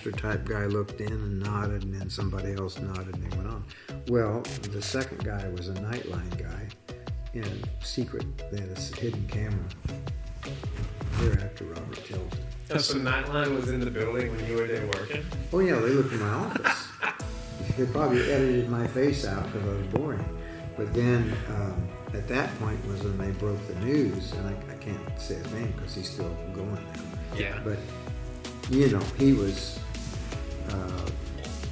pastor type guy looked in and nodded, and then somebody else nodded, and they went on. Well, the second guy was a Nightline guy in secret. They had a hidden camera. They're after Robert Tilton. Oh, so Nightline was in the building when you were there working? Oh yeah, they looked in my office. they probably edited my face out because I was boring. But then um, at that point was when they broke the news, and I, I can't say his name because he's still going now. Yeah. But you know, he was uh,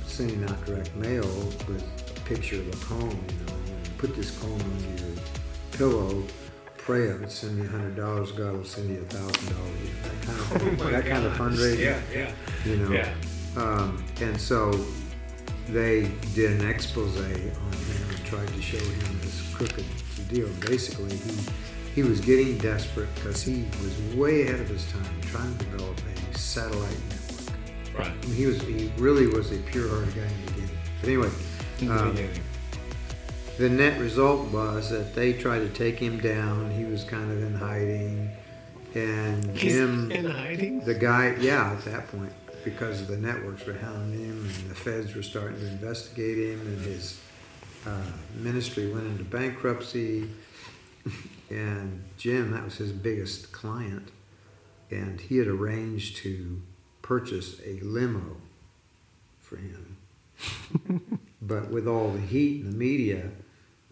sending out direct mail with a picture of a comb. You know, and put this comb on your pillow. Pray of it. Send me a hundred dollars. God will send you a thousand dollars. That kind of Oh that kind of fundraising. Yeah, yeah. You know. Yeah. Um, and so they did an expose on him and tried to show him this crooked deal. Basically, he he was getting desperate because he was way ahead of his time trying to develop a satellite. Right. I mean, he was he really was a pure-hearted guy in the beginning. But anyway, the um, beginning. the net result was that they tried to take him down. He was kind of in hiding, and He's Jim in hiding? the guy, yeah, at that point, because the networks were hounding him and the feds were starting to investigate him, and his uh, ministry went into bankruptcy. And Jim, that was his biggest client, and he had arranged to purchase a limo for him. but with all the heat and the media,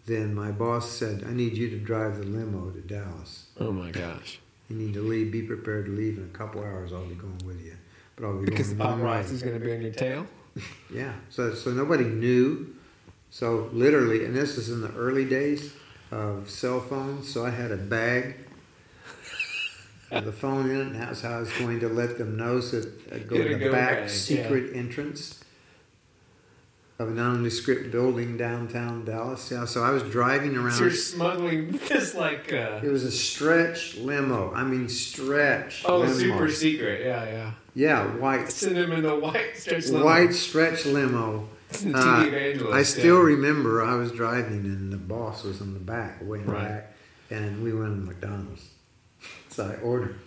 then my boss said, I need you to drive the limo to Dallas. Oh my gosh. You need to leave. Be prepared to leave in a couple hours. I'll be going with you, but I'll be Because the going one way. paparazzi's going to be on your tail? Yeah. So so nobody knew. So literally, and this is in the early days of cell phones. So I had a bag with the phone in it, and that's how I was going to let them know. So I'd go Get to the go back secret entrance of a nondescript building downtown Dallas. Yeah. So I was driving around. So you're smuggling this like uh, it was a stretch limo. I mean, stretch. oh limo. super secret. Yeah, yeah. Yeah, white in the white stretch limo. white stretch limo. Uh, I still yeah. remember I was driving and the boss was in the back, way in the Right. back, and we went to McDonald's. So I ordered.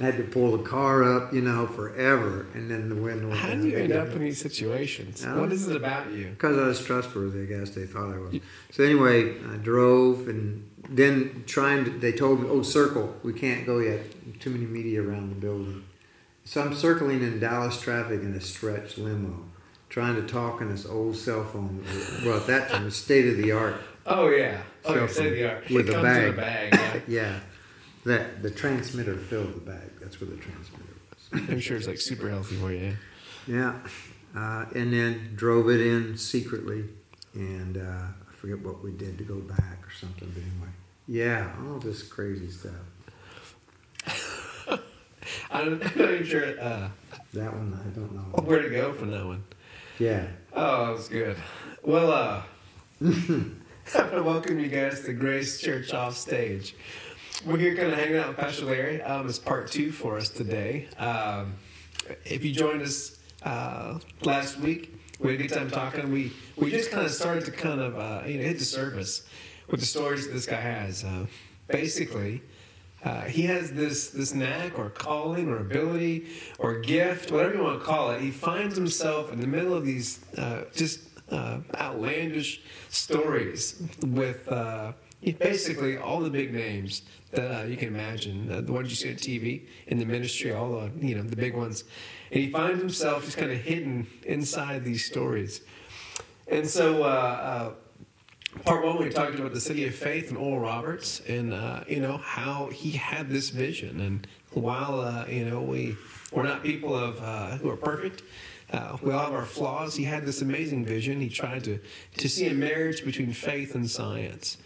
I had to pull the car up, you know, forever, and then the window. went How down. do you end up in these situations? What is it about you? Because I was trustworthy, I guess they thought I was. So anyway, I drove, and then trying to, they told me, oh, circle, we can't go yet. Too many media around the building. So I'm circling in Dallas traffic in a stretch limo, trying to talk on this old cell phone. Well, at that time, state of the art. Oh yeah. Oh, yeah, say phone the art. with it a in a bag. bag. Yeah, that the transmitter filled the bag. That's where the transmitter was. I'm sure it's like super healthy for you. Yeah, uh, and then drove it in secretly, and uh, I forget what we did to go back or something. But anyway, yeah, all this crazy stuff. I'm not even sure uh, That one I don't know. where to go from that one. Yeah, Oh, that was good. Well, uh, I want to welcome you guys to Grace Church off stage. We're here kind of hanging out with Pastor Larry. Um, it's part two for us today. Um, if you joined us uh, last week, we had a good time talking. We we just kind of started to kind of uh, you know hit the surface with the stories this guy has. Uh, basically, uh, he has this this knack or calling or ability or gift, whatever you want to call it. He finds himself in the middle of these uh, just uh, outlandish stories with uh, basically all the big names that uh, you can imagine, uh, the ones you see on TV in the ministry, all the you know the big ones, and he finds himself just kind of hidden inside these stories. And so, uh, uh, part one, we talked about the city of faith and Oral Roberts, and uh, you know how he had this vision. And while uh, you know we we're not people of who are perfect, uh, we all have our flaws. He had this amazing vision. He tried to to see a marriage between faith and science.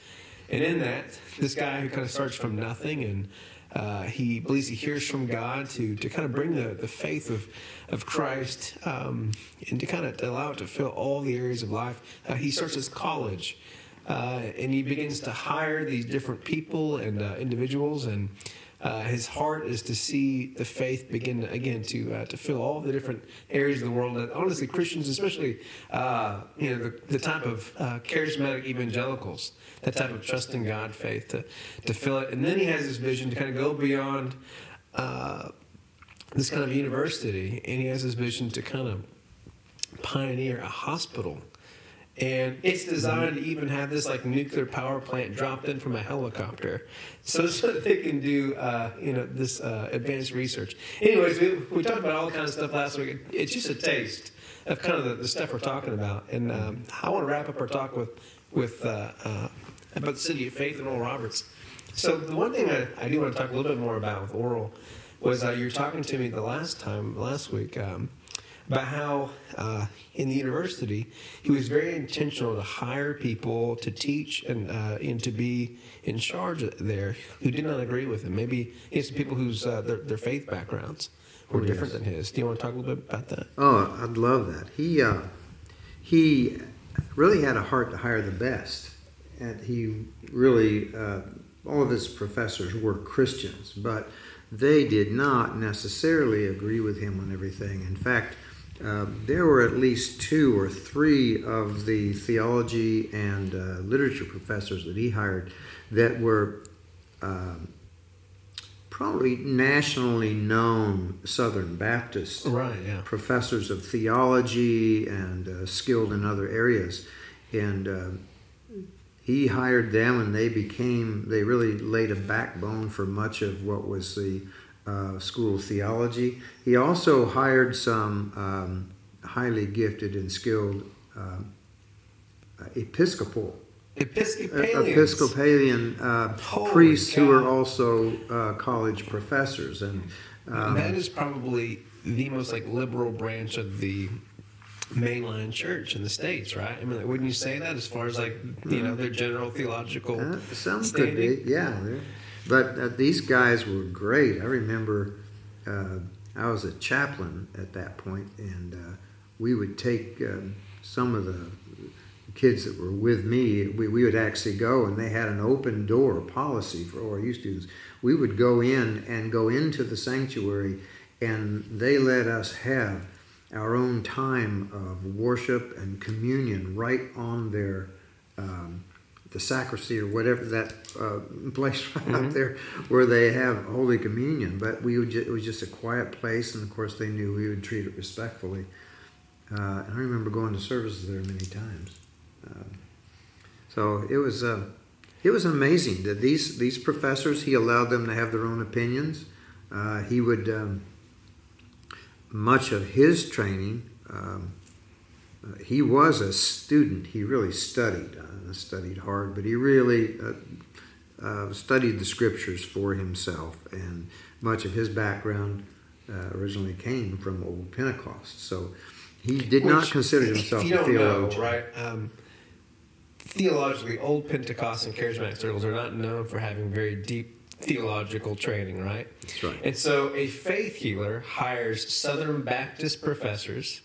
And in that, this guy who kind of starts from nothing and uh, he believes he hears from God to, to kind of bring the, the faith of, of Christ um, and to kind of allow it to fill all the areas of life. Uh, he starts his college uh, and he begins to hire these different people and uh, individuals and uh, his heart is to see the faith begin to, again to uh, to fill all the different areas of the world. And honestly, Christians, especially uh, you know the, the type of uh, charismatic evangelicals, that type of trust in God faith to to fill it. And then he has this vision to kind of go beyond. Uh, this kind of university, and he has this vision to kind of pioneer a hospital. And it's designed to even have this like nuclear power plant dropped in from a helicopter, so, so that they can do uh, you know this uh, advanced research. Anyways, we, we talked about all kinds of stuff last week. It's just a taste of kind of the, the stuff we're talking about, and um, I want to wrap up our talk with with uh, uh, about the city of faith and Oral Roberts. So the one thing I, I do want to talk a little bit more about with Oral was uh, you were talking to me the last time last week. Um, about how uh, in the university he was very intentional to hire people to teach and uh, and to be in charge there who did not agree with him. Maybe he had some people whose uh, their, their faith backgrounds were different than his. Do you want to talk a little bit about that? Oh, I'd love that. He uh, he really had a heart to hire the best, and he really uh, all of his professors were Christians, but they did not necessarily agree with him on everything. In fact, uh, there were at least two or three of the theology and uh, literature professors that he hired that were. Um, Probably nationally known Southern Baptists Right. Yeah. professors of theology and uh, skilled in other areas. And uh, he hired them, and they became, they really laid a backbone for much of what was the uh, School of Theology. He also hired some um, highly gifted and skilled um, uh, Episcopal. Episcopalian uh, priests who were also uh, college professors, and um, that is probably the most like liberal branch of the mainline church in the states, right? I mean, like, wouldn't you say that as far as like you know their general theological? Uh, some standing? could be, yeah. But uh, these guys were great. I remember uh, I was a chaplain at that point, and uh, we would take um, some of the kids that were with me. We, we would actually go, and they had an open door policy for ORU students. We would go in and go into the sanctuary, and they let us have our own time of worship and communion right on their um, the sacristy or whatever that uh, place right up there where they have Holy Communion. But we would ju- it was just a quiet place, and of course they knew we would treat it respectfully. Uh, and I remember going to services there many times. Um, so it was uh, it was amazing that these these professors he allowed them to have their own opinions. Uh, he would um, much of his training. Um, uh, he was a student. He really studied, uh, studied hard, but he really uh, uh, studied the scriptures for himself. And much of his background uh, originally came from Old Pentecost. So he did not Which, consider if himself a don't know, theologian. right? Um, theologically, old Pentecost and charismatic circles are not known for having very deep theological training, right? That's right. And so, a faith healer hires Southern Baptist professors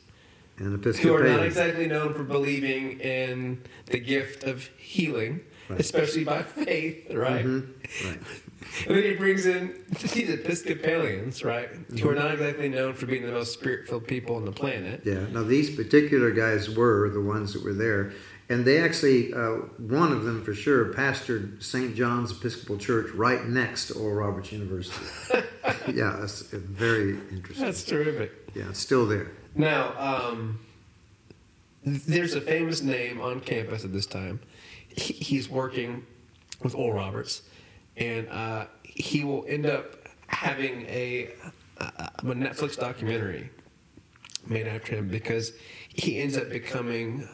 And who are not exactly known for believing in the gift of healing, Right. especially by faith, right? Mhm, right. And then he brings in these Episcopalians, right, who are not exactly known for being the most spirit-filled people on the planet. Yeah. Now these particular guys were the ones that were there, and they actually uh, one of them for sure pastored St. John's Episcopal Church right next to Oral Roberts University. yeah, that's very interesting. That's terrific. yeah, it's still there. Now, um, there's a famous name on campus at this time. He, he's working with Oral Roberts, and uh, he will end up having a, a, a Netflix documentary made after him because he ends up becoming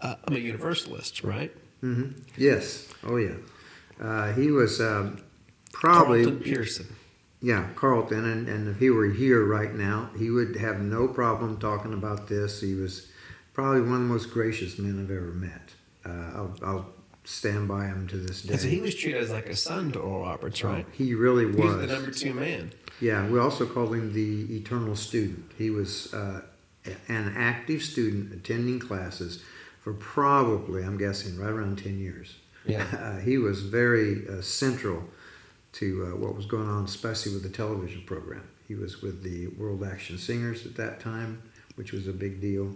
uh, a Universalist, right? Mm-hmm. Yes. Oh yeah. Uh, he was um, probably Carlton Pearson. Yeah, Carlton, and, and if he were here right now, he would have no problem talking about this. He was probably one of the most gracious men I've ever met. Uh, I'll, I'll stand by him to this day. So he was treated as like a son to Oral Roberts, right? He really He was was. the number two man. Yeah, we also called him the eternal student. He was uh, an active student attending classes for probably, I'm guessing, right around 10 years. Yeah. Uh, he was very uh, central to uh, what was going on, especially with the television program. He was with the World Action Singers at that time, which was a big deal.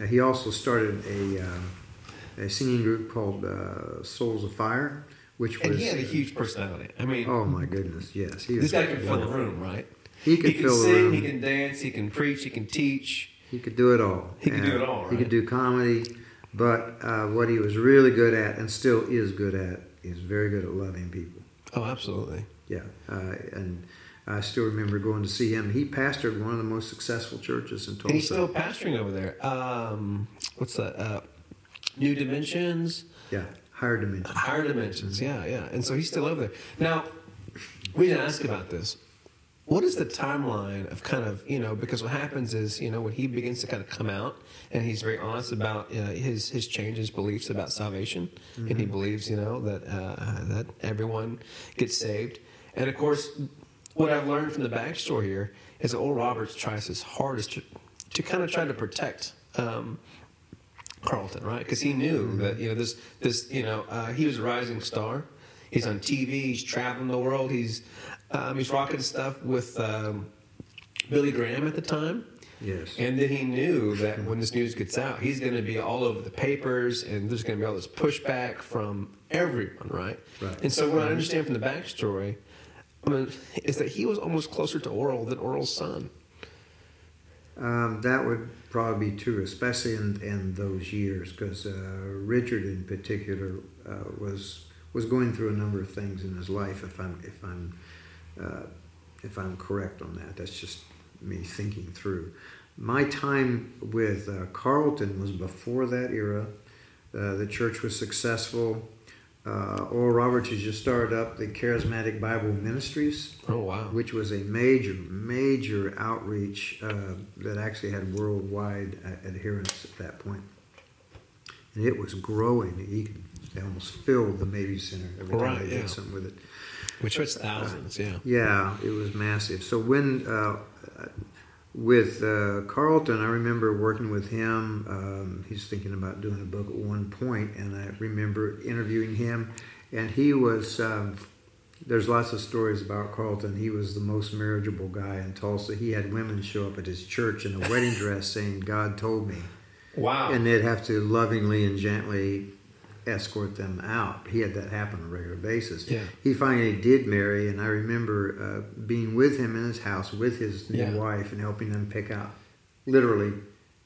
Uh, he also started a, uh, a singing group called uh, Souls of Fire, which And was. he had a huge personality. I mean, Oh my goodness! Yes, he This guy can fill a wonderful. room, right? He could he the sing, room. he can dance, he can preach, he can teach. He could do it all. He could do it all, He could do comedy, but uh, what he was really good at, and still is good at, is very good at loving people. Oh, absolutely. Yeah, uh, and I still remember going to see him. He pastored one of the most successful churches in Tulsa. And he's still pastoring over there. Um, what's that? Uh, New Dimensions, yeah, higher dimension. Higher Dimensions. Yeah, yeah. And so he's still over there. Now, we didn't ask about this. What is the timeline of kind of you know because what happens is you know when he begins to kind of come out and he's very honest about uh, his his changes beliefs about salvation and he believes you know that uh, that everyone gets saved and of course what I've learned from the backstory here is that Oral Roberts tries his hardest to to kind of try to protect. Um, Carlton, right? Because he knew that you know this this you know uh, he was a rising star. He's on TV. He's traveling the world. He's um, he's rocking stuff with um, Billy Graham at the time. Yes. And then he knew that when this news gets out, he's going to be all over the papers, and there's going to be all this pushback from everyone, right? Right. And so, what I understand from the backstory, I mean, is that he was almost closer to Oral than Oral's son. Um, that would probably be true, especially in, in those years, because uh, Richard in particular uh, was was going through a number of things in his life. If I'm if I'm uh, if I'm correct on that, that's just me thinking through. My time with uh, Carlton was before that era. Uh, the church was successful. Uh, Oral Roberts has just started up the Charismatic Bible Ministries Oh wow! which was a major, major outreach uh, that actually had worldwide uh, adherence at that point. And it was growing. You could they almost filled the Mabee Center every time they yeah. did something with it. Which was thousands, yeah. Yeah, it was massive. So when uh, with uh, Carlton, I remember working with him. Um, he's thinking about doing a book at one point, and I remember interviewing him, and he was. Um, there's lots of stories about Carlton. He was the most marriageable guy in Tulsa. He had women show up at his church in a wedding dress saying, "God told me," Wow. and they'd have to lovingly and gently escort them out. He had that happen on a regular basis. Yeah. He finally did marry, and I remember uh, being with him in his house with his new Yeah. wife and helping them pick out, literally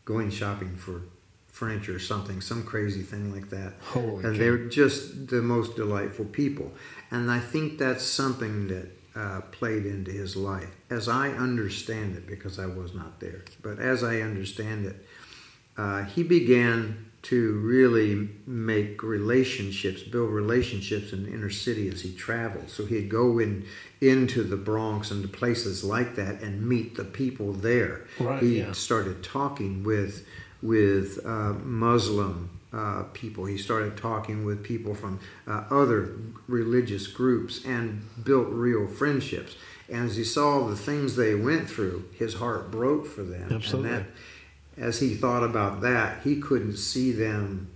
going shopping for furniture or something, some crazy thing like that. Holy and cow. they were just the most delightful people. And I think that's something that uh, played into his life, as I understand it, because I was not there. But as I understand it, uh, he began to really make relationships, build relationships in the inner city as he traveled. So he'd go in into the Bronx and to places like that and meet the people there. Right, he yeah. started talking with with uh, Muslim uh, people. He started talking with people from uh, other religious groups and built real friendships. And as he saw the things they went through, his heart broke for them. Absolutely. And that, as he thought about that, he couldn't see them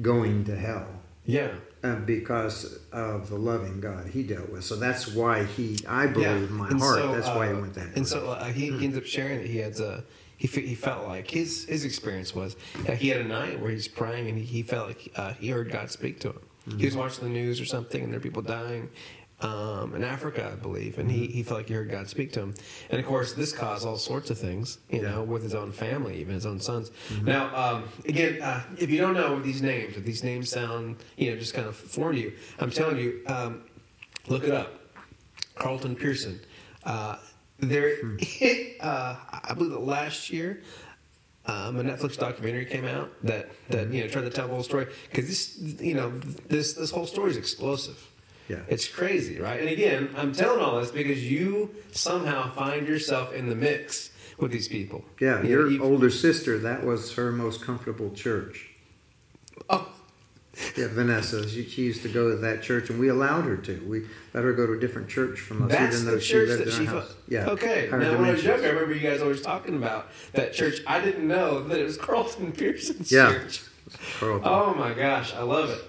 going to hell yeah. uh, because of the loving God he dealt with. So that's why he, I believe in my And heart, so, that's why he uh, went that And way. so uh, he, he ended up sharing that he had uh, he he felt like his his experience was uh, he had a night where he's praying and he, he felt like uh, he heard God speak to him. He Mm-hmm. was watching the news or something and there were people dying. Um, in Africa, I believe, and he, he felt like he heard God speak to him. And of course, this caused all sorts of things, you know, with his own family, even his own sons. Mm-hmm. Now, um, again, uh, if you don't know these names, if these names sound, you know, just kind of foreign to you, I'm telling you, um, look it up. Carlton Pearson. Uh, there, uh, I believe that last year, um, a Netflix documentary came out that that you know tried to tell the whole story because this you know this this whole story is explosive. Yeah. It's crazy, right? And again, I'm telling all this because you somehow find yourself in the mix with these people. Yeah, You know, your you've- older sister, that was her most comfortable church. Oh, Yeah, Vanessa, she, she used to go to that church, and we allowed her to. We let her go to a different church from us, That's even the though she church lived that in she. our Fu- house. Yeah. Okay. Now, when I was younger, I remember you guys always talking about that church. I didn't know that it was Carlton Pearson's Yeah. church. Carlton. Oh my gosh, I love it.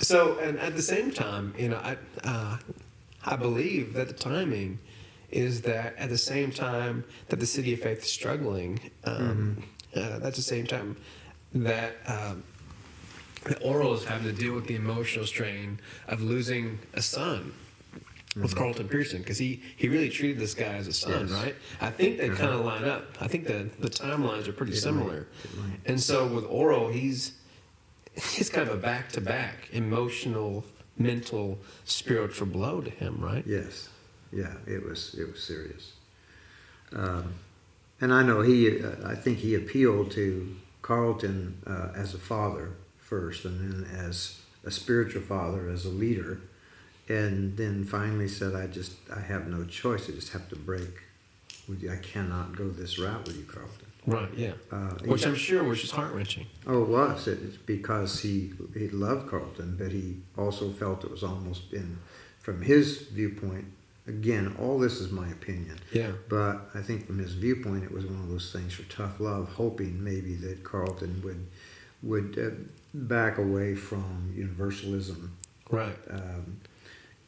So, and at the same time, you know, I uh, I believe that the timing is that at the same time that the city of faith is struggling, um, uh, that's the same time that. Um, the oral is having to deal with the emotional strain of losing a son with Carlton Pearson because he, he really treated this guy as a son, Yes. right? I think they Uh-huh. kind of line up. I think the, the timelines are pretty similar. might, it might. And so with Oral, he's he's kind of a back to back emotional, mental, spiritual blow to him, right? Yes, yeah, it was it was serious. Um, and I know he, uh, I think he appealed to Carlton uh, as a father first, and then as a spiritual father, as a leader, and then finally said, "I just, I have no choice. I just have to break with you. I cannot go this route with you, Carlton." Right, yeah. Uh, Which I'm sure was just heart wrenching. Oh, it was. It's because he he loved Carlton, but he also felt it was almost in, from his viewpoint. Again, all this is my opinion, Yeah. but I think from his viewpoint, it was one of those things for tough love, hoping maybe that Carlton would would uh, back away from universalism. Right. Um,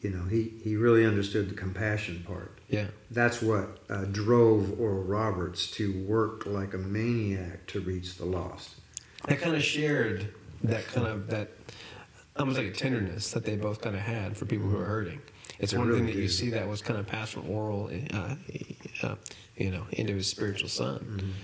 you know, he, he really understood the compassion part. Yeah. That's what uh, drove Oral Roberts to work like a maniac to reach the lost. They kind of shared that kind of that almost like a tenderness that they both kind of had for people who are hurting. It's one really thing that you see that was kind of passed from oral, uh, uh, you know, into his spiritual son.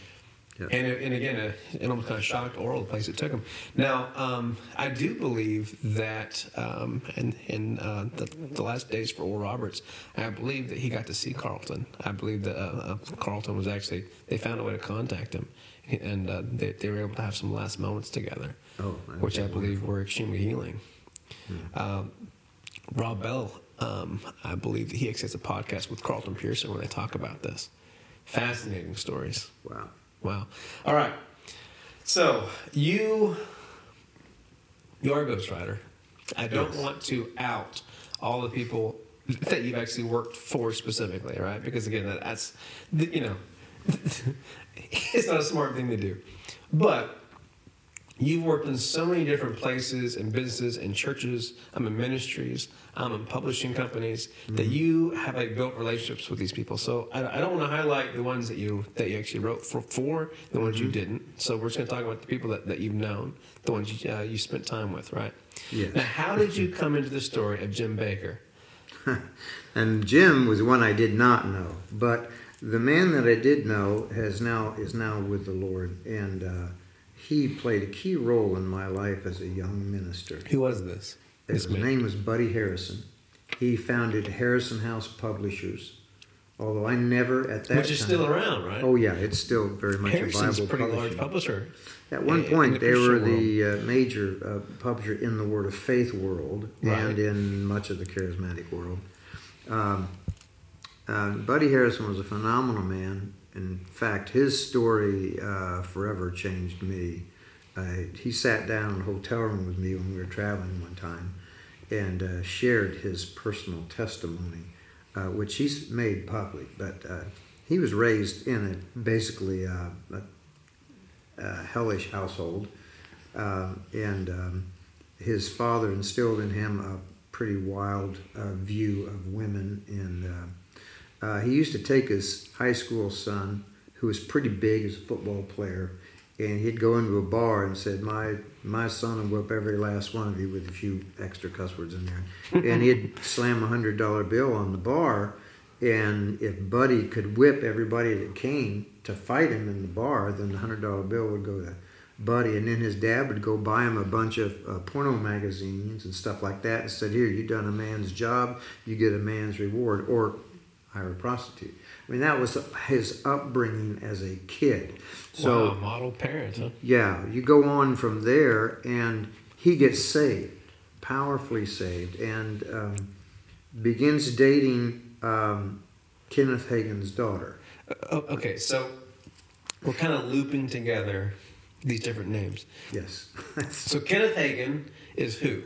Yep. And, and again, uh, it almost kind of shocked Oral the place it took him. Now, um, I do believe that um, in, in uh, the, the last days for Oral Roberts, I believe that he got to see Carlton. I believe that uh, uh, Carlton was actually, they found a way to contact him. And uh, they, they were able to have some last moments together Oh, which I believe were extremely healing. Um, Rob Bell, um, I believe that he actually has a podcast with Carlton Pearson where they talk about this. Fascinating stories. Wow. Wow. All right. So you you are a ghostwriter. I don't Yes. want to out all the people that you've actually worked for specifically, right? Because again, that, that's you know, it's not a smart thing to do, but. You've worked in so many different places and businesses and churches, I'm in ministries, I'm in publishing companies, that you have like built relationships with these people. So I, I don't want to highlight the ones that you that you actually wrote for, for the ones you didn't. So we're just going to talk about the people that, that you've known, the ones you, uh, you spent time with, right? Yes. Now, how did you come into the story of Jim Bakker? And Jim was one I did not know, but the man that I did know has now is now with the Lord, and uh, he played a key role in my life as a young minister. Who was this? His This name was Buddy Harrison. He founded Harrison House Publishers, although I never at that Which is time- still around, right? Oh yeah, it's still very much Harrison's a a viable pretty large publisher. At one the point, they were the uh, major uh, publisher in the Word of Faith world Right. and in much of the charismatic world. Um, uh, Buddy Harrison was a phenomenal man. In fact, his story uh, forever changed me. Uh, he sat down in a hotel room with me when we were traveling one time and uh, shared his personal testimony, uh, which he's made public. But uh, he was raised in a basically uh, a hellish household, uh, and um, his father instilled in him a pretty wild view of women. And uh, he used to take his high school son, who was pretty big as a football player, and he'd go into a bar and said, "My my son will whip every last one of you with a few extra cuss words in there," and he'd slam a hundred dollar bill on the bar. And if Buddy could whip everybody that came to fight him in the bar, then the hundred dollar bill would go to Buddy, and then his dad would go buy him a bunch of uh, porno magazines and stuff like that, and said, "Here, you done a man's job, you get a man's reward, or hire a prostitute." I mean, that was his upbringing as a kid. So wow, model parent, huh? yeah, you go on from there, and he gets saved, powerfully saved, and um, begins dating um, Kenneth Hagin's daughter. Oh, okay, so we're kind of looping together these different names. Yes. So Kenneth Hagin is who?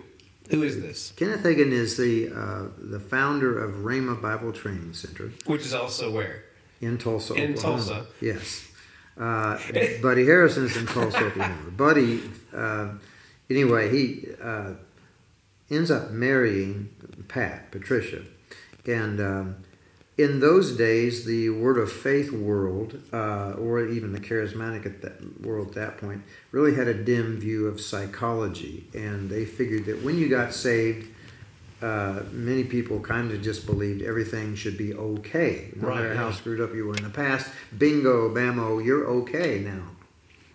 Who is this? Kenneth Hagin is the uh, the founder of Rhema Bible Training Center Which is also where? in Tulsa, In Oklahoma. Tulsa. Yes. Uh, Buddy Harrison is in Tulsa, Oklahoma. Buddy, uh, anyway, he uh, ends up marrying Pat, Patricia. And um, in those days, the Word of Faith world, uh, or even the charismatic at that world at that point, really had a dim view of psychology. And they figured that when you got saved, uh, many people kind of just believed everything should be okay, no Right, matter how screwed up you were in the past. Bingo, bammo, you're okay now.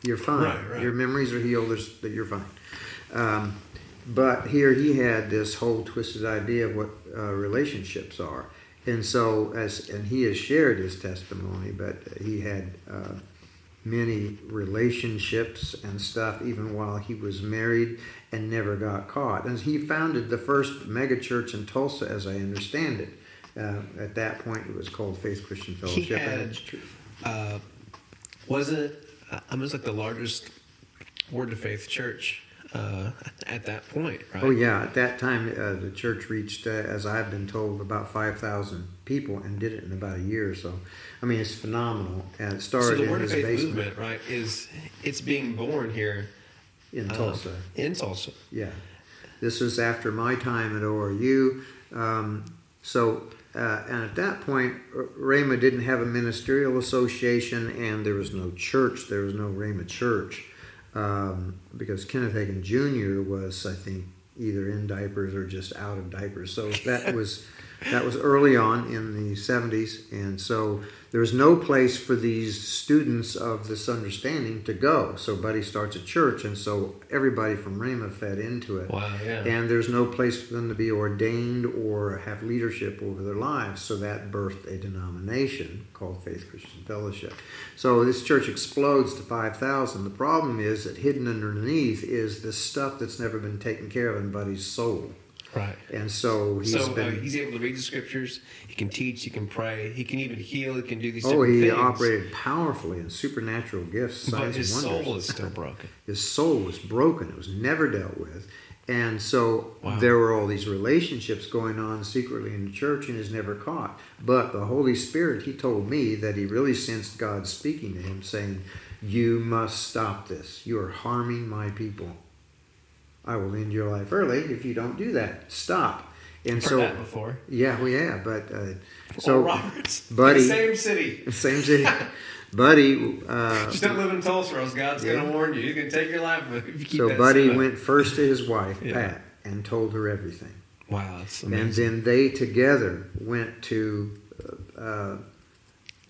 You're fine. Right, right. Your memories are healed. That you're fine. Um, but here he had this whole twisted idea of what uh, relationships are, and so as and he has shared his testimony, but he had uh, many relationships and stuff even while he was married and never got caught. And he founded the first megachurch in Tulsa, as I understand it. Uh, at that point, it was called Faith Christian Fellowship. and had, uh, wasn't it? Uh, like the largest Word of Faith church uh, at that point, right? Oh yeah, at that time uh, the church reached, uh, as I've been told, about five thousand people and did it in about a year. So, I mean, it's phenomenal. And it So started the in Word of Faith basement movement, right, is it's being born here in uh, Tulsa. in Tulsa. Yeah, this was after my time at ORU. Um, so, uh, and at that point, R- Rhema didn't have a ministerial association, and there was no church. There was no Rhema Church um, because Kenneth Hagin Jr. was, I think, either in diapers or just out of diapers. So that was that was early on in the 70s, and so there was no place for these students of this understanding to go. So Buddy starts a church, and so everybody from Rhema fed into it. Wow, yeah. And there's no place for them to be ordained or have leadership over their lives. So that birthed a denomination called Faith Christian Fellowship. So this church explodes to 5,000. The problem is that hidden underneath is the stuff that's never been taken care of in Buddy's soul. Right. And so he's so been. uh, he's able to read the scriptures. He can teach. He can pray. He can even heal. He can do these. Things. Oh, he things, operated powerfully in supernatural gifts, But signs, his and wonders. soul is still broken. His soul was broken. It was never dealt with. And so Wow. there were all these relationships going on secretly in the church and is never caught. But the Holy Spirit, he told me that he really sensed God speaking to him, saying, You must stop this. You are harming my people. I will end your life early if you don't do that. Stop. And Heard so, that before. yeah, well, yeah, but uh, So Roberts, Buddy- same city. same city, Buddy. Uh, Just don't live in Tulsa, or else God's Yeah. going to warn you. He's going to take your life if you keep so Buddy went first to his wife, Yeah. Pat, and told her everything. Wow, that's And then they together went to uh,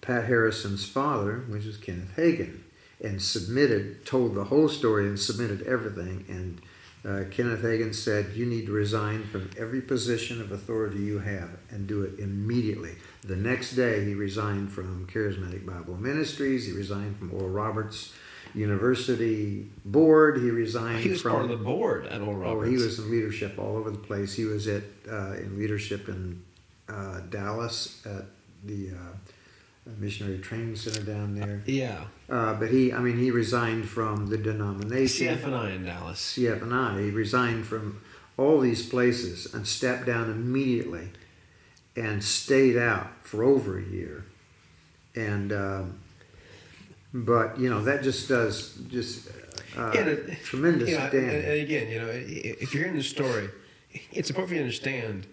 Pat Harrison's father, which is Kenneth Hagin, and submitted, told the whole story and submitted everything. And uh, Kenneth Hagin said, You need to resign from every position of authority you have and do it immediately. The next day, he resigned from Charismatic Bible Ministries, he resigned from Oral Roberts University Board, he resigned he was from. part of the board at Oral Roberts. Oh, he was in leadership all over the place. He was at uh, in leadership in uh, Dallas at the uh, missionary training center down there. Yeah, Uh, but he, I mean, he resigned from the denomination CFNI in Dallas. CFNI. He resigned from all these places and stepped down immediately, and stayed out for over a year. And um, but you know that just does just uh, Yeah, tremendous You know, damage. and again, you know, if you're in the story, it's important for you to understand.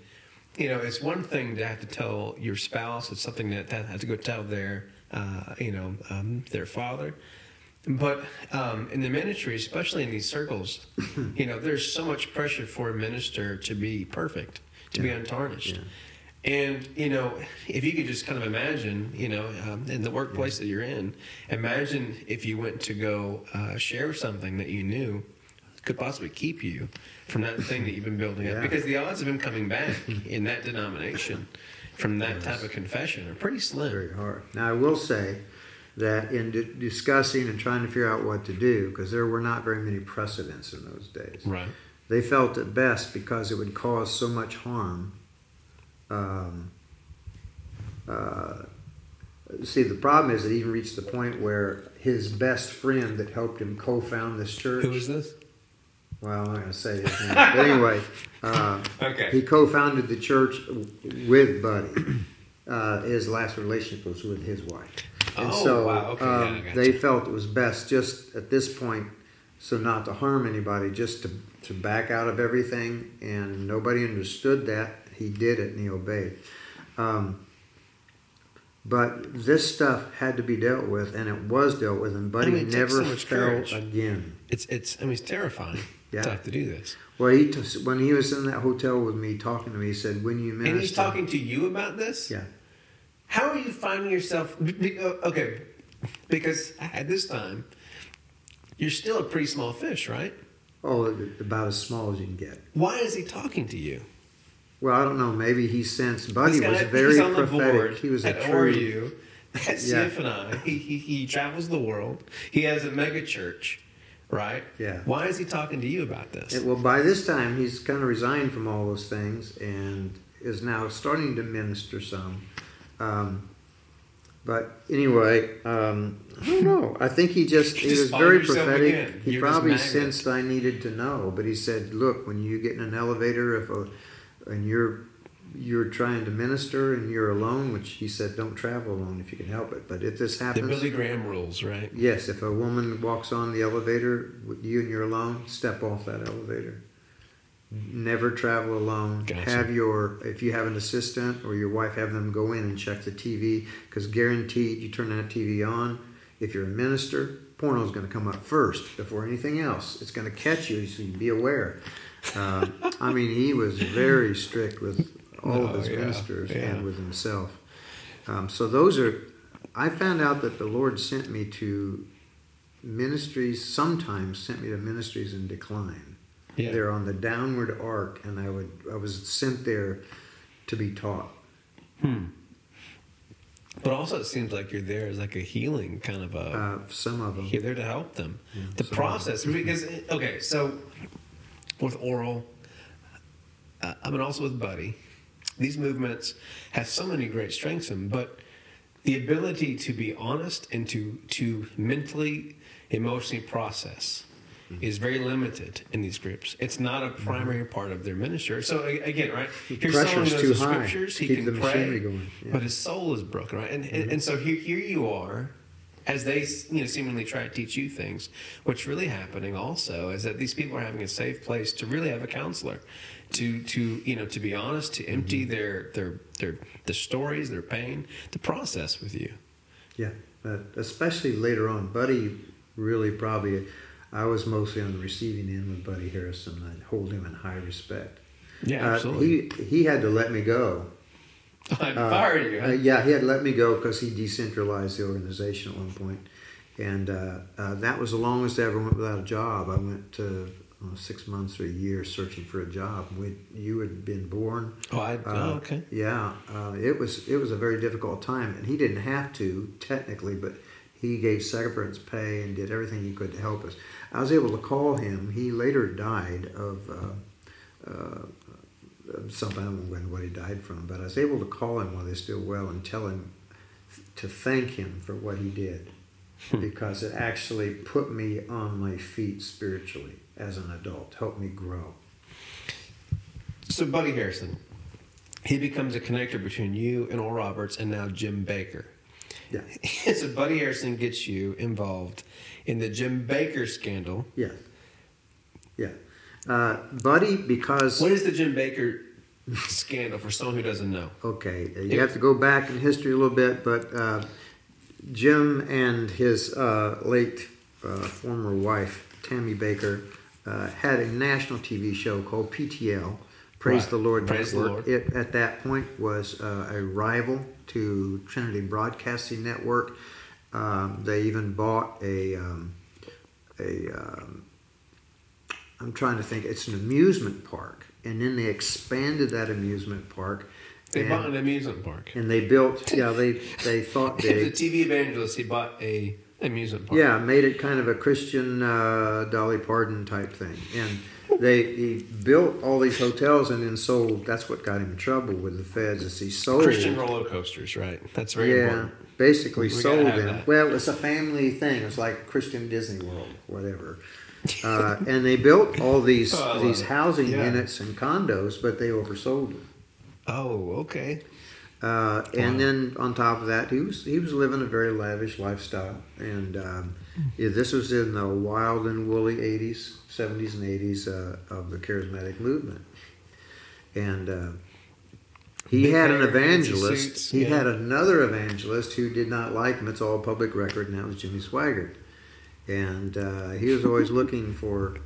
You know, it's one thing to have to tell your spouse. It's something that, that have to go tell their, uh, you know, um, their father. But um, in the ministry, especially in these circles, you know, there's so much pressure for a minister to be perfect, to be untarnished. Yeah. And you know, if you could just kind of imagine, you know, um, in the workplace that you're in, imagine if you went to go uh, share something that you knew could possibly keep you from that thing that you've been building up, Yeah. because the odds of him coming back in that denomination from that Yes. type of confession are pretty slim. very hard. Now, I will say that in di- discussing and trying to figure out what to do, because there were not very many precedents in those days, Right. they felt it best because it would cause so much harm. Um, uh, see, the problem is that he even reached the point where his best friend that helped him co-found this church. Who is this? Well, I'm not going to say his name. but anyway, uh, Okay. he co-founded the church with Buddy. Uh, his last relationship was with his wife, and Oh, so wow. Okay, um, gotcha. they felt it was best just at this point, so not to harm anybody, just to to back out of everything. And nobody understood that he did it and he obeyed. Um, but this stuff had to be dealt with, and it was dealt with, and Buddy I mean, never so fell courage. again. It's it's. I mean, it's terrifying Yeah. to have to do this. Well, he t- when he was in that hotel with me talking to me, he said, "When you minister," And he's talking to you about this. Yeah, How are you finding yourself? uh, Okay, because at this time, you're still a pretty small fish, right? oh, about as small as you can get. Why is he talking to you? Well, I don't know. Maybe he sensed Buddy guy- was very he's on the prophetic. he was a true. ORU, at Yeah. CFNI. He, he, he travels the world. He has a mega church, right? Yeah. Why is he talking to you about this? And, well, by this time, he's kind of resigned from all those things and is now starting to minister some. Um, but anyway, um, I don't know. I think he just, he just was very prophetic. He probably sensed I needed to know, but he said, "Look, when you get in an elevator, if a, and you're you're trying to minister and you're alone, which he said, don't travel alone if you can help it. But if this happens, the Billy Graham rules, right? Yes, if a woman walks on the elevator with you and you're alone, step off that elevator. Never travel alone. Gotcha. Have your if you have an assistant or your wife, have them go in and check the TV because guaranteed, you turn that TV on. If you're a minister, porno is going to come up first before anything else. It's going to catch you, so you be aware. Uh, I mean, he was very strict with all of Oh, his yeah, ministers yeah. and with himself. Um, so those are. I found out that the Lord sent me to ministries. Sometimes sent me to ministries in decline. Yeah. They're on the downward arc, and I would. I was sent there to be taught. Hmm. But also, it seems like you're there as like a healing kind of a. Uh, some of them. You're there to help them. Yeah, the process, because okay, so with oral, uh, I mean also with Buddy, these movements have so many great strengths in them, but the ability to be honest and to to mentally, emotionally process is very limited in these groups. It's not a primary part of their ministry. So again, right? Here's someone who knows the scriptures. He can pray, going, yeah. Mm-hmm. but his soul is broken, right? And and, and so here here you are as they you know seemingly try to teach you things what's really happening also is that these people are having a safe place to really have a counselor to to you know to be honest to empty Mm-hmm. their their their the stories their pain to process with you Yeah, but especially later on, Buddy really probably. I was mostly on the receiving end with Buddy Harrison. I hold him in high respect. yeah Uh, absolutely he he had to let me go. I'd Uh, fire you huh? uh, yeah, he had to let me go because he decentralized the organization at one point, and uh, uh, that was the longest I ever went without a job. I went to uh, six months or a year searching for a job. We, you had been born. oh, I, Uh, oh okay Yeah, uh, it was it was a very difficult time, and he didn't have to technically, but he gave severance pay and did everything he could to help us. I was able to call him. He later died of. Uh, uh, something I don't know what he died from, but I was able to call him while he's still well and tell him to thank him for what he did because it actually put me on my feet spiritually as an adult, helped me grow. so buddy harrison he becomes a connector between you and oral roberts and now jim bakker Yeah, so buddy harrison gets you involved in the jim bakker scandal yeah, yeah. Uh, Buddy, because What is the Jim Bakker scandal for someone who doesn't know? Okay, you have to go back in history a little bit, but uh, Jim and his uh, late uh, former wife, Tammy Bakker, uh, had a national TV show called PTL, Praise Right. the Lord Praise the Lord. It, at that point, was uh, a rival to Trinity Broadcasting Network. Um, they even bought a, um, a um, I'm trying to think, it's an amusement park. And then they expanded that amusement park. They and- bought an amusement park. and they built yeah they they thought As a TV evangelist, he bought a amusement park. yeah made it kind of a christian uh, dolly parton type thing and they he built all these hotels and then sold that's what got him in trouble with the feds is he sold Christian roller coasters, right? That's very yeah important. basically We sold them that. well it's a family thing it's like christian disney world whatever uh, and they built all these Oh, these housing Yeah. units and condos but they oversold them Oh, okay. Uh, and Wow. then on top of that, he was he was living a very lavish lifestyle, and um, yeah, this was in the wild and woolly '80s, '70s, and '80s uh, of the charismatic movement. And uh, he Big had an evangelist. he yeah. had another evangelist who did not like him. It's all public record, and that was Jimmy Swaggart. And uh, he was always looking for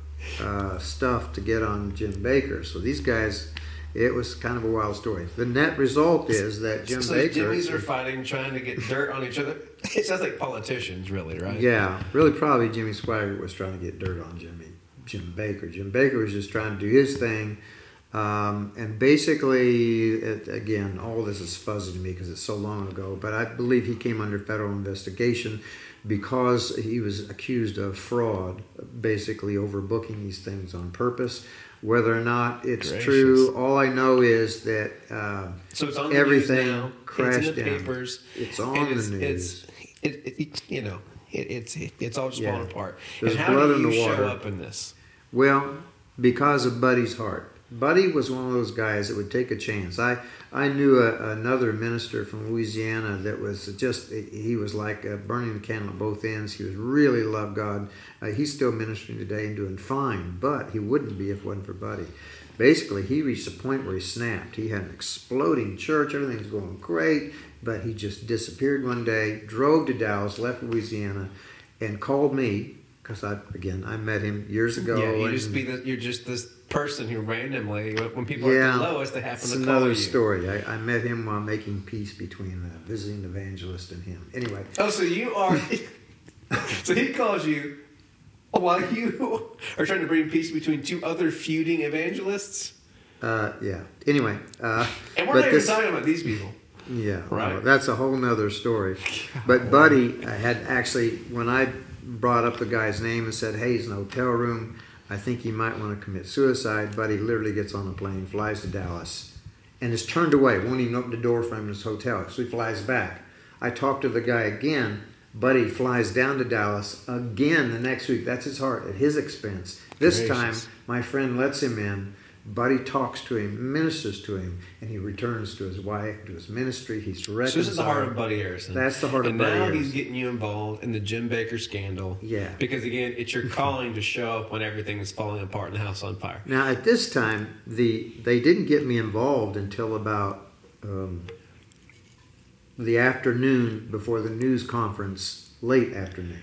uh, stuff to get on Jim Bakker. So these guys, it was kind of a wild story. The net result is that Jim so Baker. Jimmys are fighting, trying to get dirt on each other. It sounds like politicians, really, right? Yeah, really, probably Jimmy Swaggart was trying to get dirt on Jimmy Jim Bakker. Jim Bakker was just trying to do his thing, um, and basically, it, again, all this is fuzzy to me because it's so long ago. But I believe he came under federal investigation because he was accused of fraud, basically overbooking these things on purpose. Whether or not it's Gracious. true, all I know is that uh, So it's on the everything news now. crashed it's in the down. papers. It's on and the news. It's, it, it, you know, it, it's it's all just Yeah. falling apart. There's and how blood do in you the show water. up in this? Well, because of Buddy's heart. Buddy was one of those guys that would take a chance. I I knew a, another minister from Louisiana that was just he was like uh, burning the candle at both ends. He was really loved God. Uh, he's still ministering today and doing fine, but he wouldn't be if it wasn't for Buddy. Basically, he reached a point where he snapped. He had an exploding church. Everything's going great, but he just disappeared one day. Drove to Dallas, left Louisiana, and called me because I again I met him years ago. yeah, you just be the, you're just this person who randomly, when people are yeah, at the lowest, they happen to call you. another story. I, I met him while making peace between the visiting evangelist and him. Anyway, Oh, so you are. so he calls you while you are trying to bring peace between two other feuding evangelists, uh, yeah. Anyway, uh, and we're but not even this- talking about these people. Yeah, Right. no, that's a whole nother story. But Buddy uh, had actually, when I brought up the guy's name and said, "Hey, he's in a hotel room. I think he might want to commit suicide." but he literally gets on a plane, flies to Dallas, and is turned away. Won't even open the door for him in his hotel. So he flies back. I talk to the guy again. Buddy flies down to Dallas again the next week. That's his heart at his expense. This Gracious. time, my friend lets him in. Buddy talks to him, ministers to him, and he returns to his wife, to his ministry. He's So this is the heart of Buddy Harrison. That's the heart of Buddy. and Buddy now he's getting you involved in the Jim Bakker scandal. Yeah. Because again, it's your calling to show up when everything is falling apart and the house on fire. Now, at this time, the they didn't get me involved until about um, the afternoon before the news conference, late afternoon,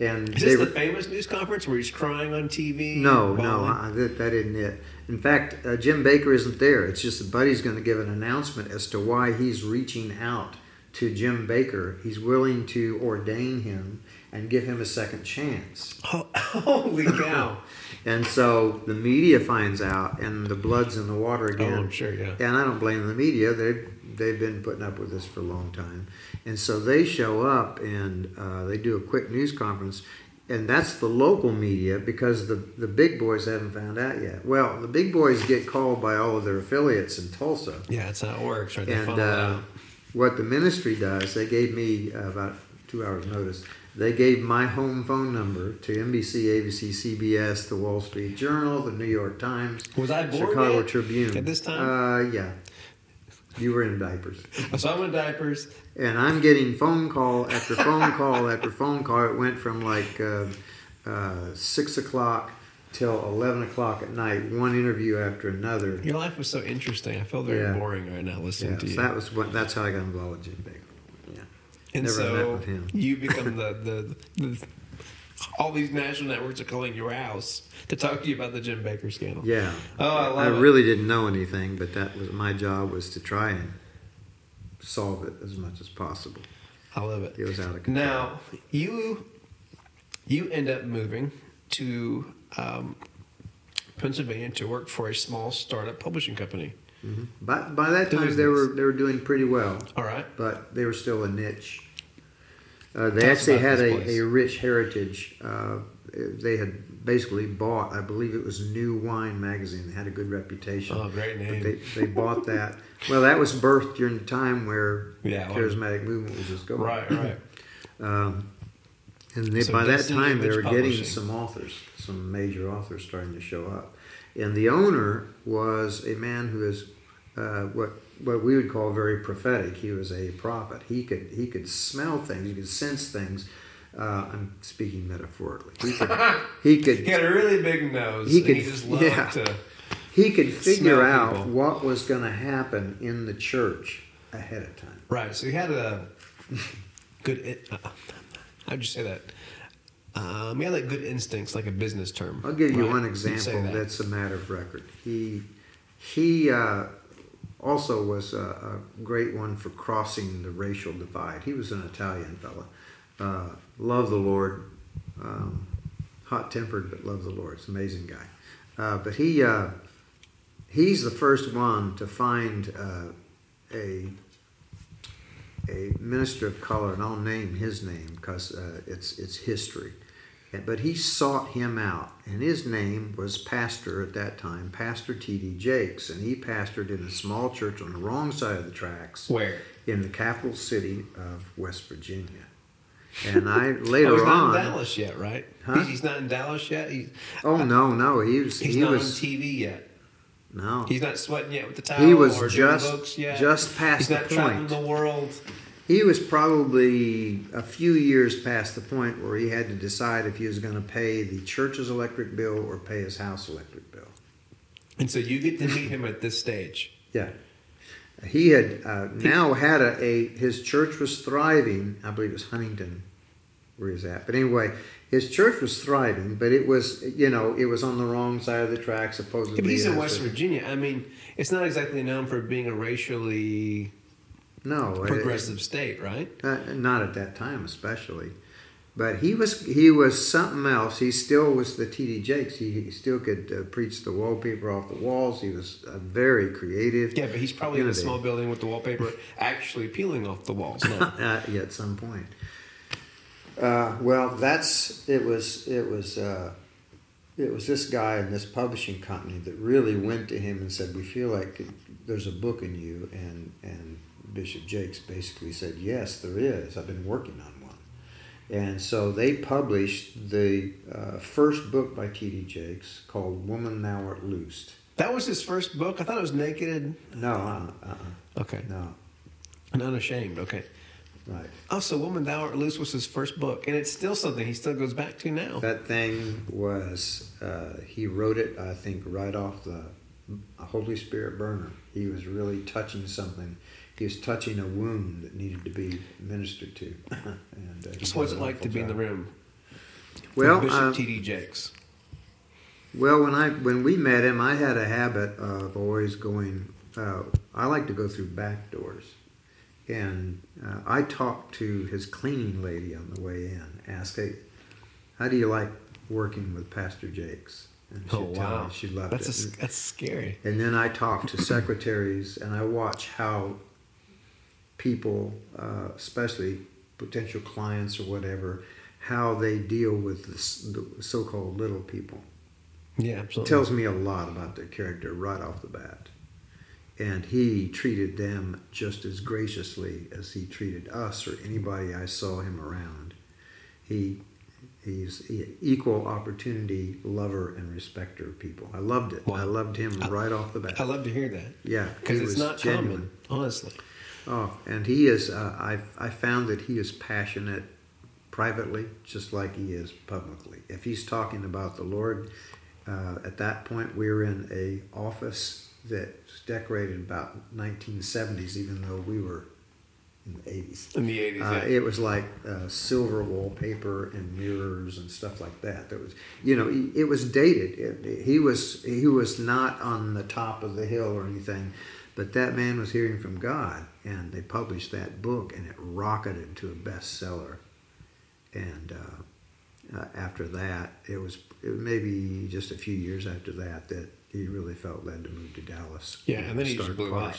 and Is they this were the famous news conference where he's crying on TV? no, no, uh, that, that isn't it. In fact, uh, Jim Bakker isn't there. It's just that Buddy's going to give an announcement as to why he's reaching out to Jim Bakker. He's willing to ordain him and give him a second chance. Oh, holy cow! And so the media finds out, and the blood's in the water again. Oh, I'm sure, yeah. And I don't blame the media. They've they've been putting up with this for a long time, and so they show up and uh, they do a quick news conference, and that's the local media because the the big boys haven't found out yet. Well, the big boys get called by all of their affiliates in Tulsa, yeah, that's how it works, right? And uh, what the ministry does, they gave me uh, about two hours notice. They gave my home phone number to NBC, ABC, CBS, the Wall Street Journal, the New York Times, Was I Chicago Tribune. at this time? Uh, yeah. You were in diapers. so I'm in diapers. And I'm getting phone call after phone call after phone call. It went from like uh, uh, 6 o'clock till 11 o'clock at night, one interview after another. Your life was so interesting. I feel very Yeah. boring right now listening Yeah, to so you. that was what, that's how I got involved with Jim Bakker. Yeah. and never so met with him. you become the, the, the all these national networks are calling your house to talk to you about the Jim Bakker scandal. Yeah. Oh, I it. really didn't know anything, but that was my job was to try and solve it as much as possible. I love it. It was out of control. Now you you end up moving to um, Pennsylvania to work for a small startup publishing company. Mhm. By, by that time, they were they were doing pretty well, All right. but they were still a niche. Uh, they Tell actually had a, a rich heritage. Uh, they had basically bought, I believe it was New Wine magazine. They had a good reputation. Oh, great But name. they, they bought that. Well, that was birthed during the time where Yeah, well- charismatic movement was just going. Right, right. Um, and they, So by that time, they were getting some authors, some major authors starting to show up. And the owner was a man who is uh, what what we would call very prophetic. He was a prophet. He could he could smell things. He could sense things. Uh, I'm speaking metaphorically. He could he could He had a really big nose. He and could- he just loved yeah. to. He could figure out people. what was going to happen in the church ahead of time. Right. So he had a good. Uh, how'd you say that? Um, he had like good instincts, like a business term. I'll give you right? one example that. that's a matter of record. He he uh, also was a, a great one for crossing the racial divide. He was an Italian fella, uh, loved the Lord, um, hot tempered but loved the Lord. It's an amazing guy. Uh, but he uh, he's the first one to find uh, a a minister of color, and I'll name his name because uh, it's it's history. But he sought him out, and his name was pastor at that time, Pastor T.D. Jakes, and he pastored in a small church on the wrong side of the tracks Where? in the capital city of West Virginia. And I Oh, later he's not on, in Dallas yet, right? Huh? He's, he's not in Dallas yet. He's, oh no, no, he was he's he not was on TV yet. No, He's not sweating yet with the towel. he was just just past He's the point. the world. He was probably a few years past the point where he had to decide if he was going to pay the church's electric bill or pay his house electric bill. And so you get to meet him at this stage. Yeah. He had uh, now had a, a, his church was thriving. I believe it was Huntington where he's at. But anyway, his church was thriving, but it was, you know, it was on the wrong side of the track, supposedly. Yeah, but he's in West Virginia. I mean, it's not exactly known for being a racially No. it- progressive state, right? Uh, not at that time, especially. But he was he was something else. He still was the T.D. Jakes. He, he still could uh, preach the wallpaper off the walls. He was uh, very creative. Yeah, but he's probably in a small building with the wallpaper actually peeling off the walls now. uh, yeah, at some point. Uh, well, that's it was it was uh, it was this guy in this publishing company that really went to him and said, "We feel like there's a book in you," and and Bishop Jakes basically said, "Yes, there is. I've been working on one." And so they published the uh, first book by T.D. Jakes called "Woman Thou Art Loosed." That was his first book. I thought it was Naked. No, uh, uh, Okay. no, And Unashamed. Okay. Right. Oh, so Woman Thou Art Loose was his first book, and it's still something he still goes back to now. That thing was, uh, he wrote it, I think, right off the Holy Spirit burner. He was really touching something. He was touching a wound that needed to be ministered to. and, uh, So what's it like to be in the room? Well, with Bishop uh, T.D. Jakes. Well, when I when we met him, I had a habit of always going. Uh, I like to go through back doors, and uh, I talked to his cleaning lady on the way in. Asked, "Hey, how do you like working with Pastor Jakes?" And she'd Oh tell wow, me she loved that's it. A, that's scary. And then I talk to secretaries and I watch how people, uh, especially potential clients or whatever, how they deal with the, the so-called little people. Yeah, It absolutely. tells me a lot about their character right off the bat. And he treated them just as graciously as he treated us or anybody I saw him around. He he's equal opportunity lover and respecter of people. I loved it. Wow. I loved him right off the bat. I love to hear that Yeah, because it's not genuine. common, honestly. Oh, and he is. Uh, I I found that he is passionate privately, just like he is publicly. If he's talking about the Lord, uh, at that point we're in a office that's decorated about 1970s, even though we were in the 80s. In the eighties, Uh, yeah. it was like uh, silver wallpaper and mirrors and stuff like that. That was, you know, it was dated. It- he was he was not on the top of the hill or anything, but that man was hearing from God, and they published that book, and it rocketed to a bestseller. And uh, uh, after that, it was it was maybe just a few years after that that he really felt led to move to Dallas. yeah, and then he just blew up.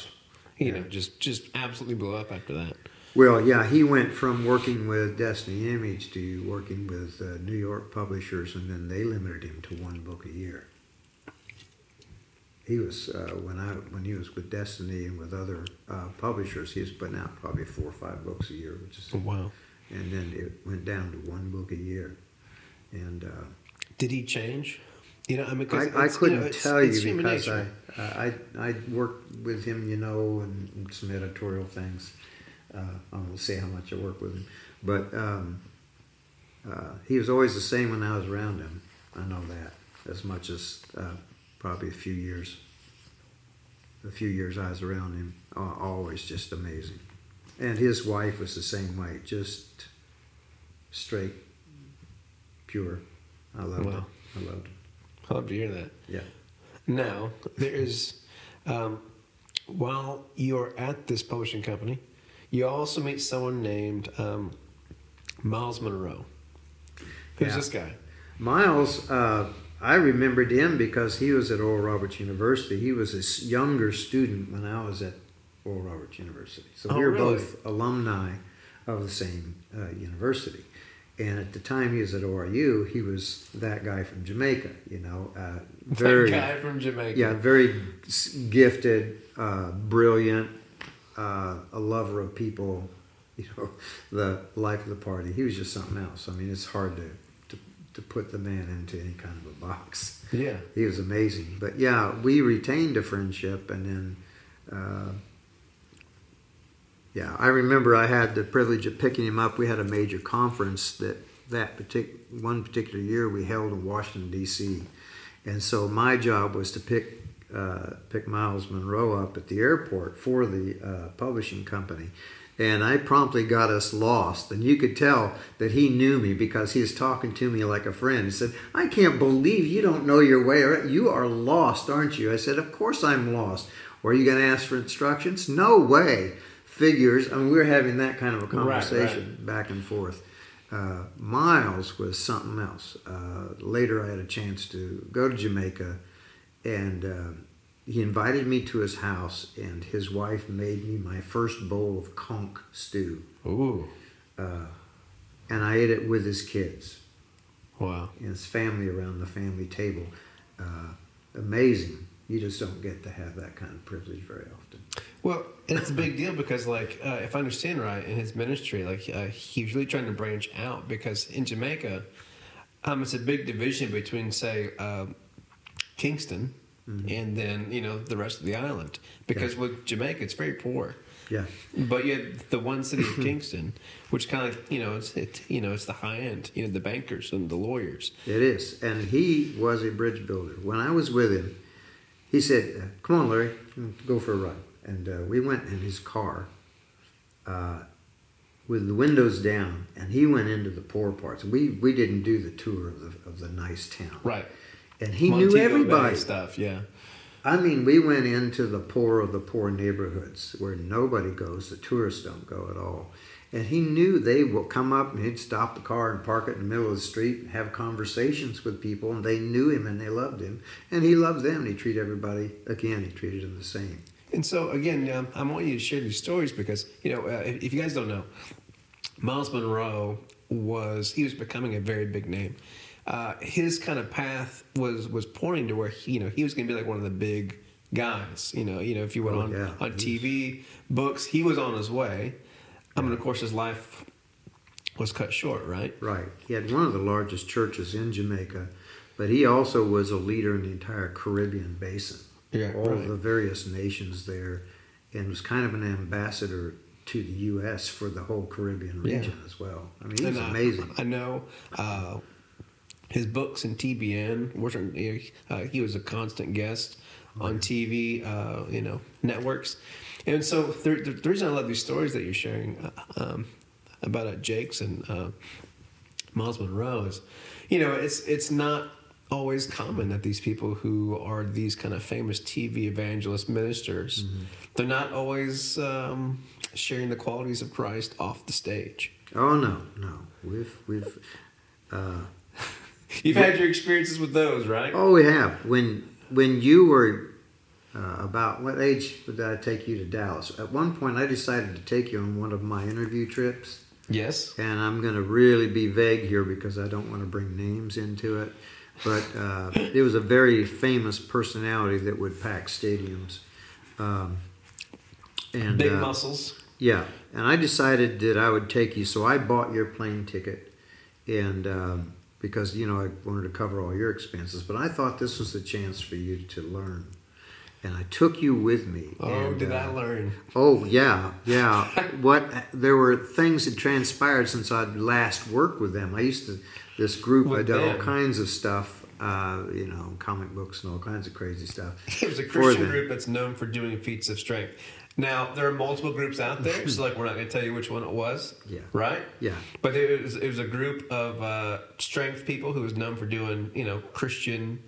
You Yeah. know, just just absolutely blew up after that. Well, yeah, he went from working with Destiny Image to working with uh, New York publishers, and then they limited him to one book a year. He was uh, when I when he was with Destiny and with other uh, publishers, he was putting out probably four or five books a year, which is, Oh, wow. and then it went down to one book a year, and. Uh, Did he change? You know, I mean, I, I couldn't know, tell it's you because. I, I I worked with him, you know, and, some editorial things. Uh, I won't say how much I worked with him, but um, uh, he was always the same when I was around him. I know that as much as uh, probably a few years. A few years I was around him, always just amazing, and his wife was the same way, just straight, pure. I loved Wow. it. I loved it. I love to hear that. Yeah. Now, there's, um, while you're at this publishing company, you also meet someone named um, Myles Munroe. Who's Yeah. this guy? Myles, uh, I remembered him because he was at Oral Roberts University. He was a younger student when I was at Oral Roberts University. So Oh, we were really? both alumni of the same uh, university. And at the time he was at ORU, he was that guy from Jamaica, you know, uh, very, that guy from Jamaica. yeah, very gifted, uh, brilliant, uh, a lover of people, you know, the life of the party. He was just something else. I mean, it's hard to, to, to put the man into any kind of a box. Yeah. He was amazing. But yeah, we retained a friendship, and then, uh, yeah, I remember I had the privilege of picking him up. We had a major conference that that partic- one particular year we held in Washington D.C., and so my job was to pick uh, pick Myles Munroe up at the airport for the uh, publishing company. And I promptly got us lost. And you could tell that he knew me because he was talking to me like a friend. He said, I can't believe you don't know your way. You are lost, aren't you? I said, Of course I'm lost. Are you going to ask for instructions? No way. Figures. I mean, we were having that kind of a Right, right. conversation back and forth. Uh, Myles was something else. Uh, later, I had a chance to go to Jamaica, and uh, he invited me to his house, and his wife made me my first bowl of conch stew, Ooh. uh, and I ate it with his kids Wow. and his family around the family table. Uh, amazing. You just don't get to have that kind of privilege very often. Well, it's a big deal because, like, uh, if I understand right, in his ministry, like, uh, he was really trying to branch out because in Jamaica, um, it's a big division between, say, um Kingston and then you know the rest of the island. Because with Jamaica, it's very poor. Yeah. But yet, the one city of Kingston, which kind of you know it's it, you know it's the high end, you know the bankers and the lawyers. It is. And he was a bridge builder. When I was with him, he said, uh, Come on, Larry, go for a ride. And uh, we went in his car uh, with the windows down, and he went into the poor parts. We, we didn't do the tour of the, of the nice town. Right. And he Montego knew Bay everybody. stuff. Yeah. I mean, we went into the poor of the poor neighborhoods where nobody goes, the tourists don't go at all. And he knew they would come up and he'd stop the car and park it in the middle of the street and have conversations with people, and they knew him and they loved him. And he loved them, and he treated everybody, again, he treated them the same. And so again, um, I want you to share these stories because you know, uh, if, you guys don't know, Myles Munroe was he was becoming a very big name. Uh, his kind of path was was pointing to where he, you know he was going to be like one of the big guys. You know, you know if you went Oh, on yeah. on TV, books, he was on his way. I mean, of course, his life was cut short, right? Right. He had one of the largest churches in Jamaica, but he also was a leader in the entire Caribbean basin. Yeah, all right. of the various nations there, and was kind of an ambassador to the U.S. for the whole Caribbean Yeah. region as well. I mean, he was uh, amazing. I know uh, his books in TBN. Wasn't you know, uh, he was a constant guest on TV, uh, you know, networks. And so the, the, the reason I love these stories that you're sharing uh, um, about uh, Jake's and uh, Myles Munroe is, you know, it's it's not always common that these people who are these kind of famous TV evangelist ministers, they're not always um, sharing the qualities of Christ off the stage. Oh no, no, we've we've. Uh, You've had your experiences with those, right? oh, we have. When when you were uh, about what age did I take you to Dallas? At one point, I decided to take you on one of my interview trips. Yes. and I'm going to really be vague here because I don't want to bring names into it. But uh, it was a very famous personality that would pack stadiums. Um, and Big uh, muscles. Yeah, and I decided that I would take you, so I bought your plane ticket, and um, because you know I wanted to cover all your expenses, but I thought this was a chance for you to learn, and I took you with me. Oh, and, did uh, I learn? Oh yeah, yeah. what there were things that transpired since I'd last worked with them. I used to this group. I With did all them? kinds of stuff, uh, you know, comic books and all kinds of crazy stuff. It was a Christian group that's known for doing feats of strength. Now there are multiple groups out there, so like we're not going to tell you which one it was. Yeah. Right. Yeah. But it was, it was a group of uh, strength people who was known for doing you know Christian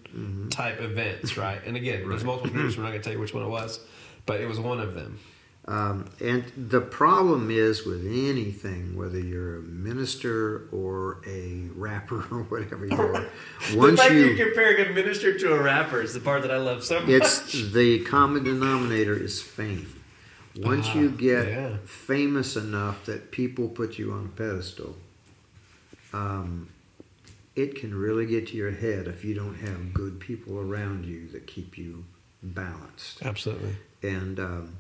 type events, right? And again, there's multiple groups. We're not going to tell you which one it was, but it was one of them. Um, and the problem is with anything, whether you're a minister or a rapper or whatever you are, the once fact you, that you're comparing a minister to a rapper is the part that I love so much. it's the common denominator is fame. Once Ah, you get yeah. famous enough that people put you on a pedestal, um, it can really get to your head if you don't have good people around you that keep you balanced. Absolutely. and um,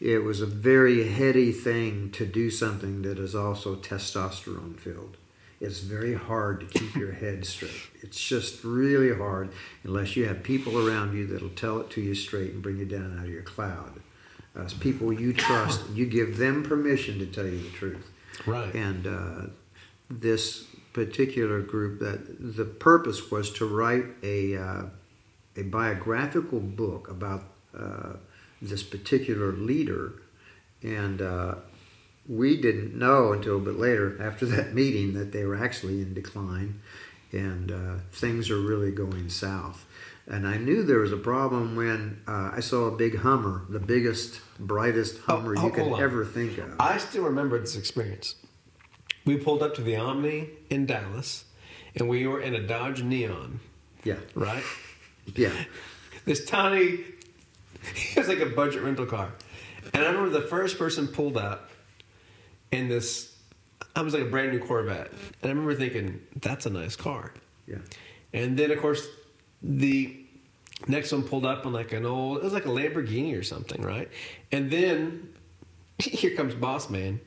it was a very heady thing to do something that is also testosterone filled. It's very hard to keep your head straight. It's just really hard unless you have people around you that'll tell it to you straight and bring you down out of your cloud. Uh, it's people you trust. You give them permission to tell you the truth. Right. And uh, this particular group, that the purpose was to write a uh, a biographical book about uh, this particular leader, and uh, we didn't know until a bit later after that meeting that they were actually in decline, and uh, things are really going south. And I knew there was a problem when uh, I saw a big Hummer, the biggest, brightest Oh, Hummer oh, you could ever think of. I still remember this experience. We pulled up to the Omni in Dallas, and we were in a Dodge Neon, yeah, right? yeah. This tiny, it was like a budget rental car. And I remember the first person pulled up in this, I was like a brand new Corvette. And I remember thinking, that's a nice car. Yeah. And then, of course, the next one pulled up on like an old, it was like a Lamborghini or something, right? And then here comes Boss Man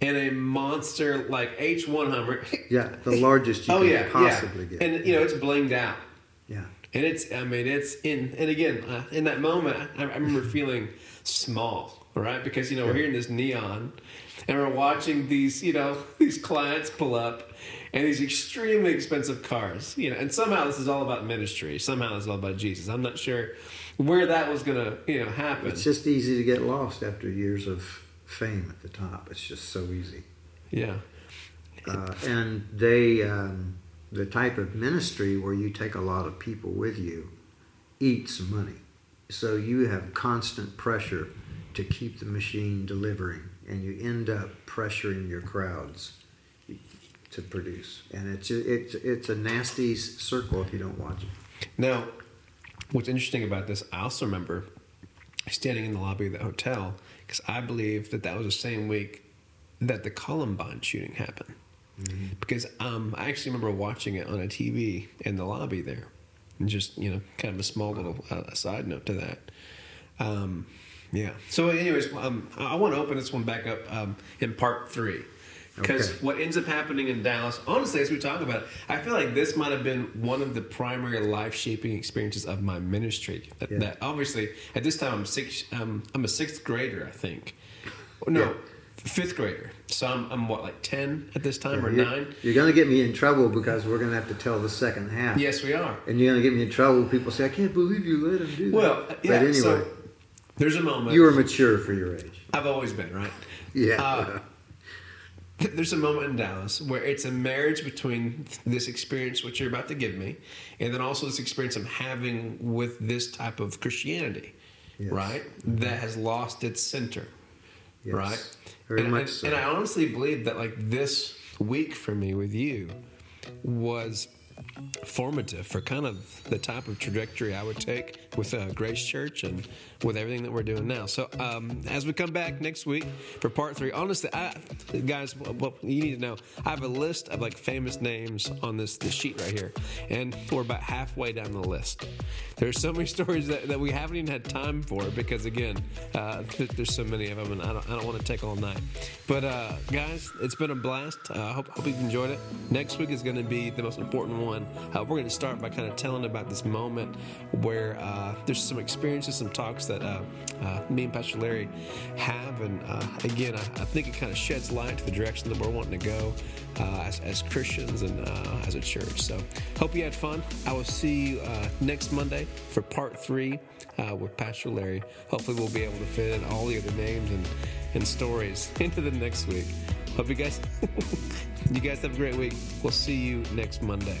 and a monster like H1 Hummer. Yeah, the largest you oh, can yeah, possibly yeah. get. And, you know, it's blinged out. yeah. And it's, I mean, it's in, and again, uh, in that moment, I, I remember feeling small, right? Because, you know, we're hearing this neon and we're watching these, you know, these clients pull up and these extremely expensive cars, you know, and somehow this is all about ministry. Somehow this is all about Jesus. I'm not sure where that was going to, you know, happen. It's just easy to get lost after years of fame at the top. It's just so easy. yeah. Uh, and they, um, the type of ministry where you take a lot of people with you, eats money. So you have constant pressure to keep the machine delivering, and you end up pressuring your crowds to produce. And it's it's it's a nasty circle if you don't watch it. Now, what's interesting about this, I also remember standing in the lobby of the hotel because I believe that that was the same week that the Columbine shooting happened. Because um, I actually remember watching it on a TV in the lobby there. And just, you know, kind of a small little uh, side note to that. Um, yeah. So, anyways, um, I want to open this one back up um, in part three. Because Okay. what ends up happening in Dallas, honestly, as we talk about it, I feel like this might have been one of the primary life shaping experiences of my ministry. That, Yeah. that obviously, at this time, I'm six. Um, I'm a sixth grader, I think. No, Yeah. fifth grader. So I'm, I'm what, like ten at this time or You're, nine? you're going to get me in trouble because we're going to have to tell the second half. Yes, we are. And you're going to get me in trouble. People say, I can't believe you let him do that. Well, but yeah. anyway, So there's a moment. you were mature for your age. I've always been right. Yeah. Uh, There's a moment in Dallas where it's a marriage between this experience, which you're about to give me, and then also this experience I'm having with this type of Christianity, Yes. right? That has lost its center, Yes. right? Very and, much and, so. and I honestly believe that, like, this week for me with you was formative for kind of the type of trajectory I would take with uh, Grace Church and with everything that we're doing now. So um, as we come back next week for part three, honestly, I, guys, what you need to know, I have a list of like famous names on this, this sheet right here, and we're about halfway down the list. There's so many stories that, that we haven't even had time for because again, uh, th- there's so many of them, and I don't, I don't want to take all night. But uh, guys, it's been a blast. Uh, I hope, hope you've enjoyed it. Next week is going to be the most important one. Uh, we're going to start by kind of telling about this moment where uh, there's some experiences, some talks that uh, uh, me and Pastor Larry have. And uh, again, I, I, think it kind of sheds light to the direction that we're wanting to go as, as, Christians and as a church. So, hope you had fun. I will see you next Monday for part three with Pastor Larry. Hopefully, we'll be able to fit in all the other names and, and stories into the next week. Hope you guys, you guys have a great week. We'll see you next Monday.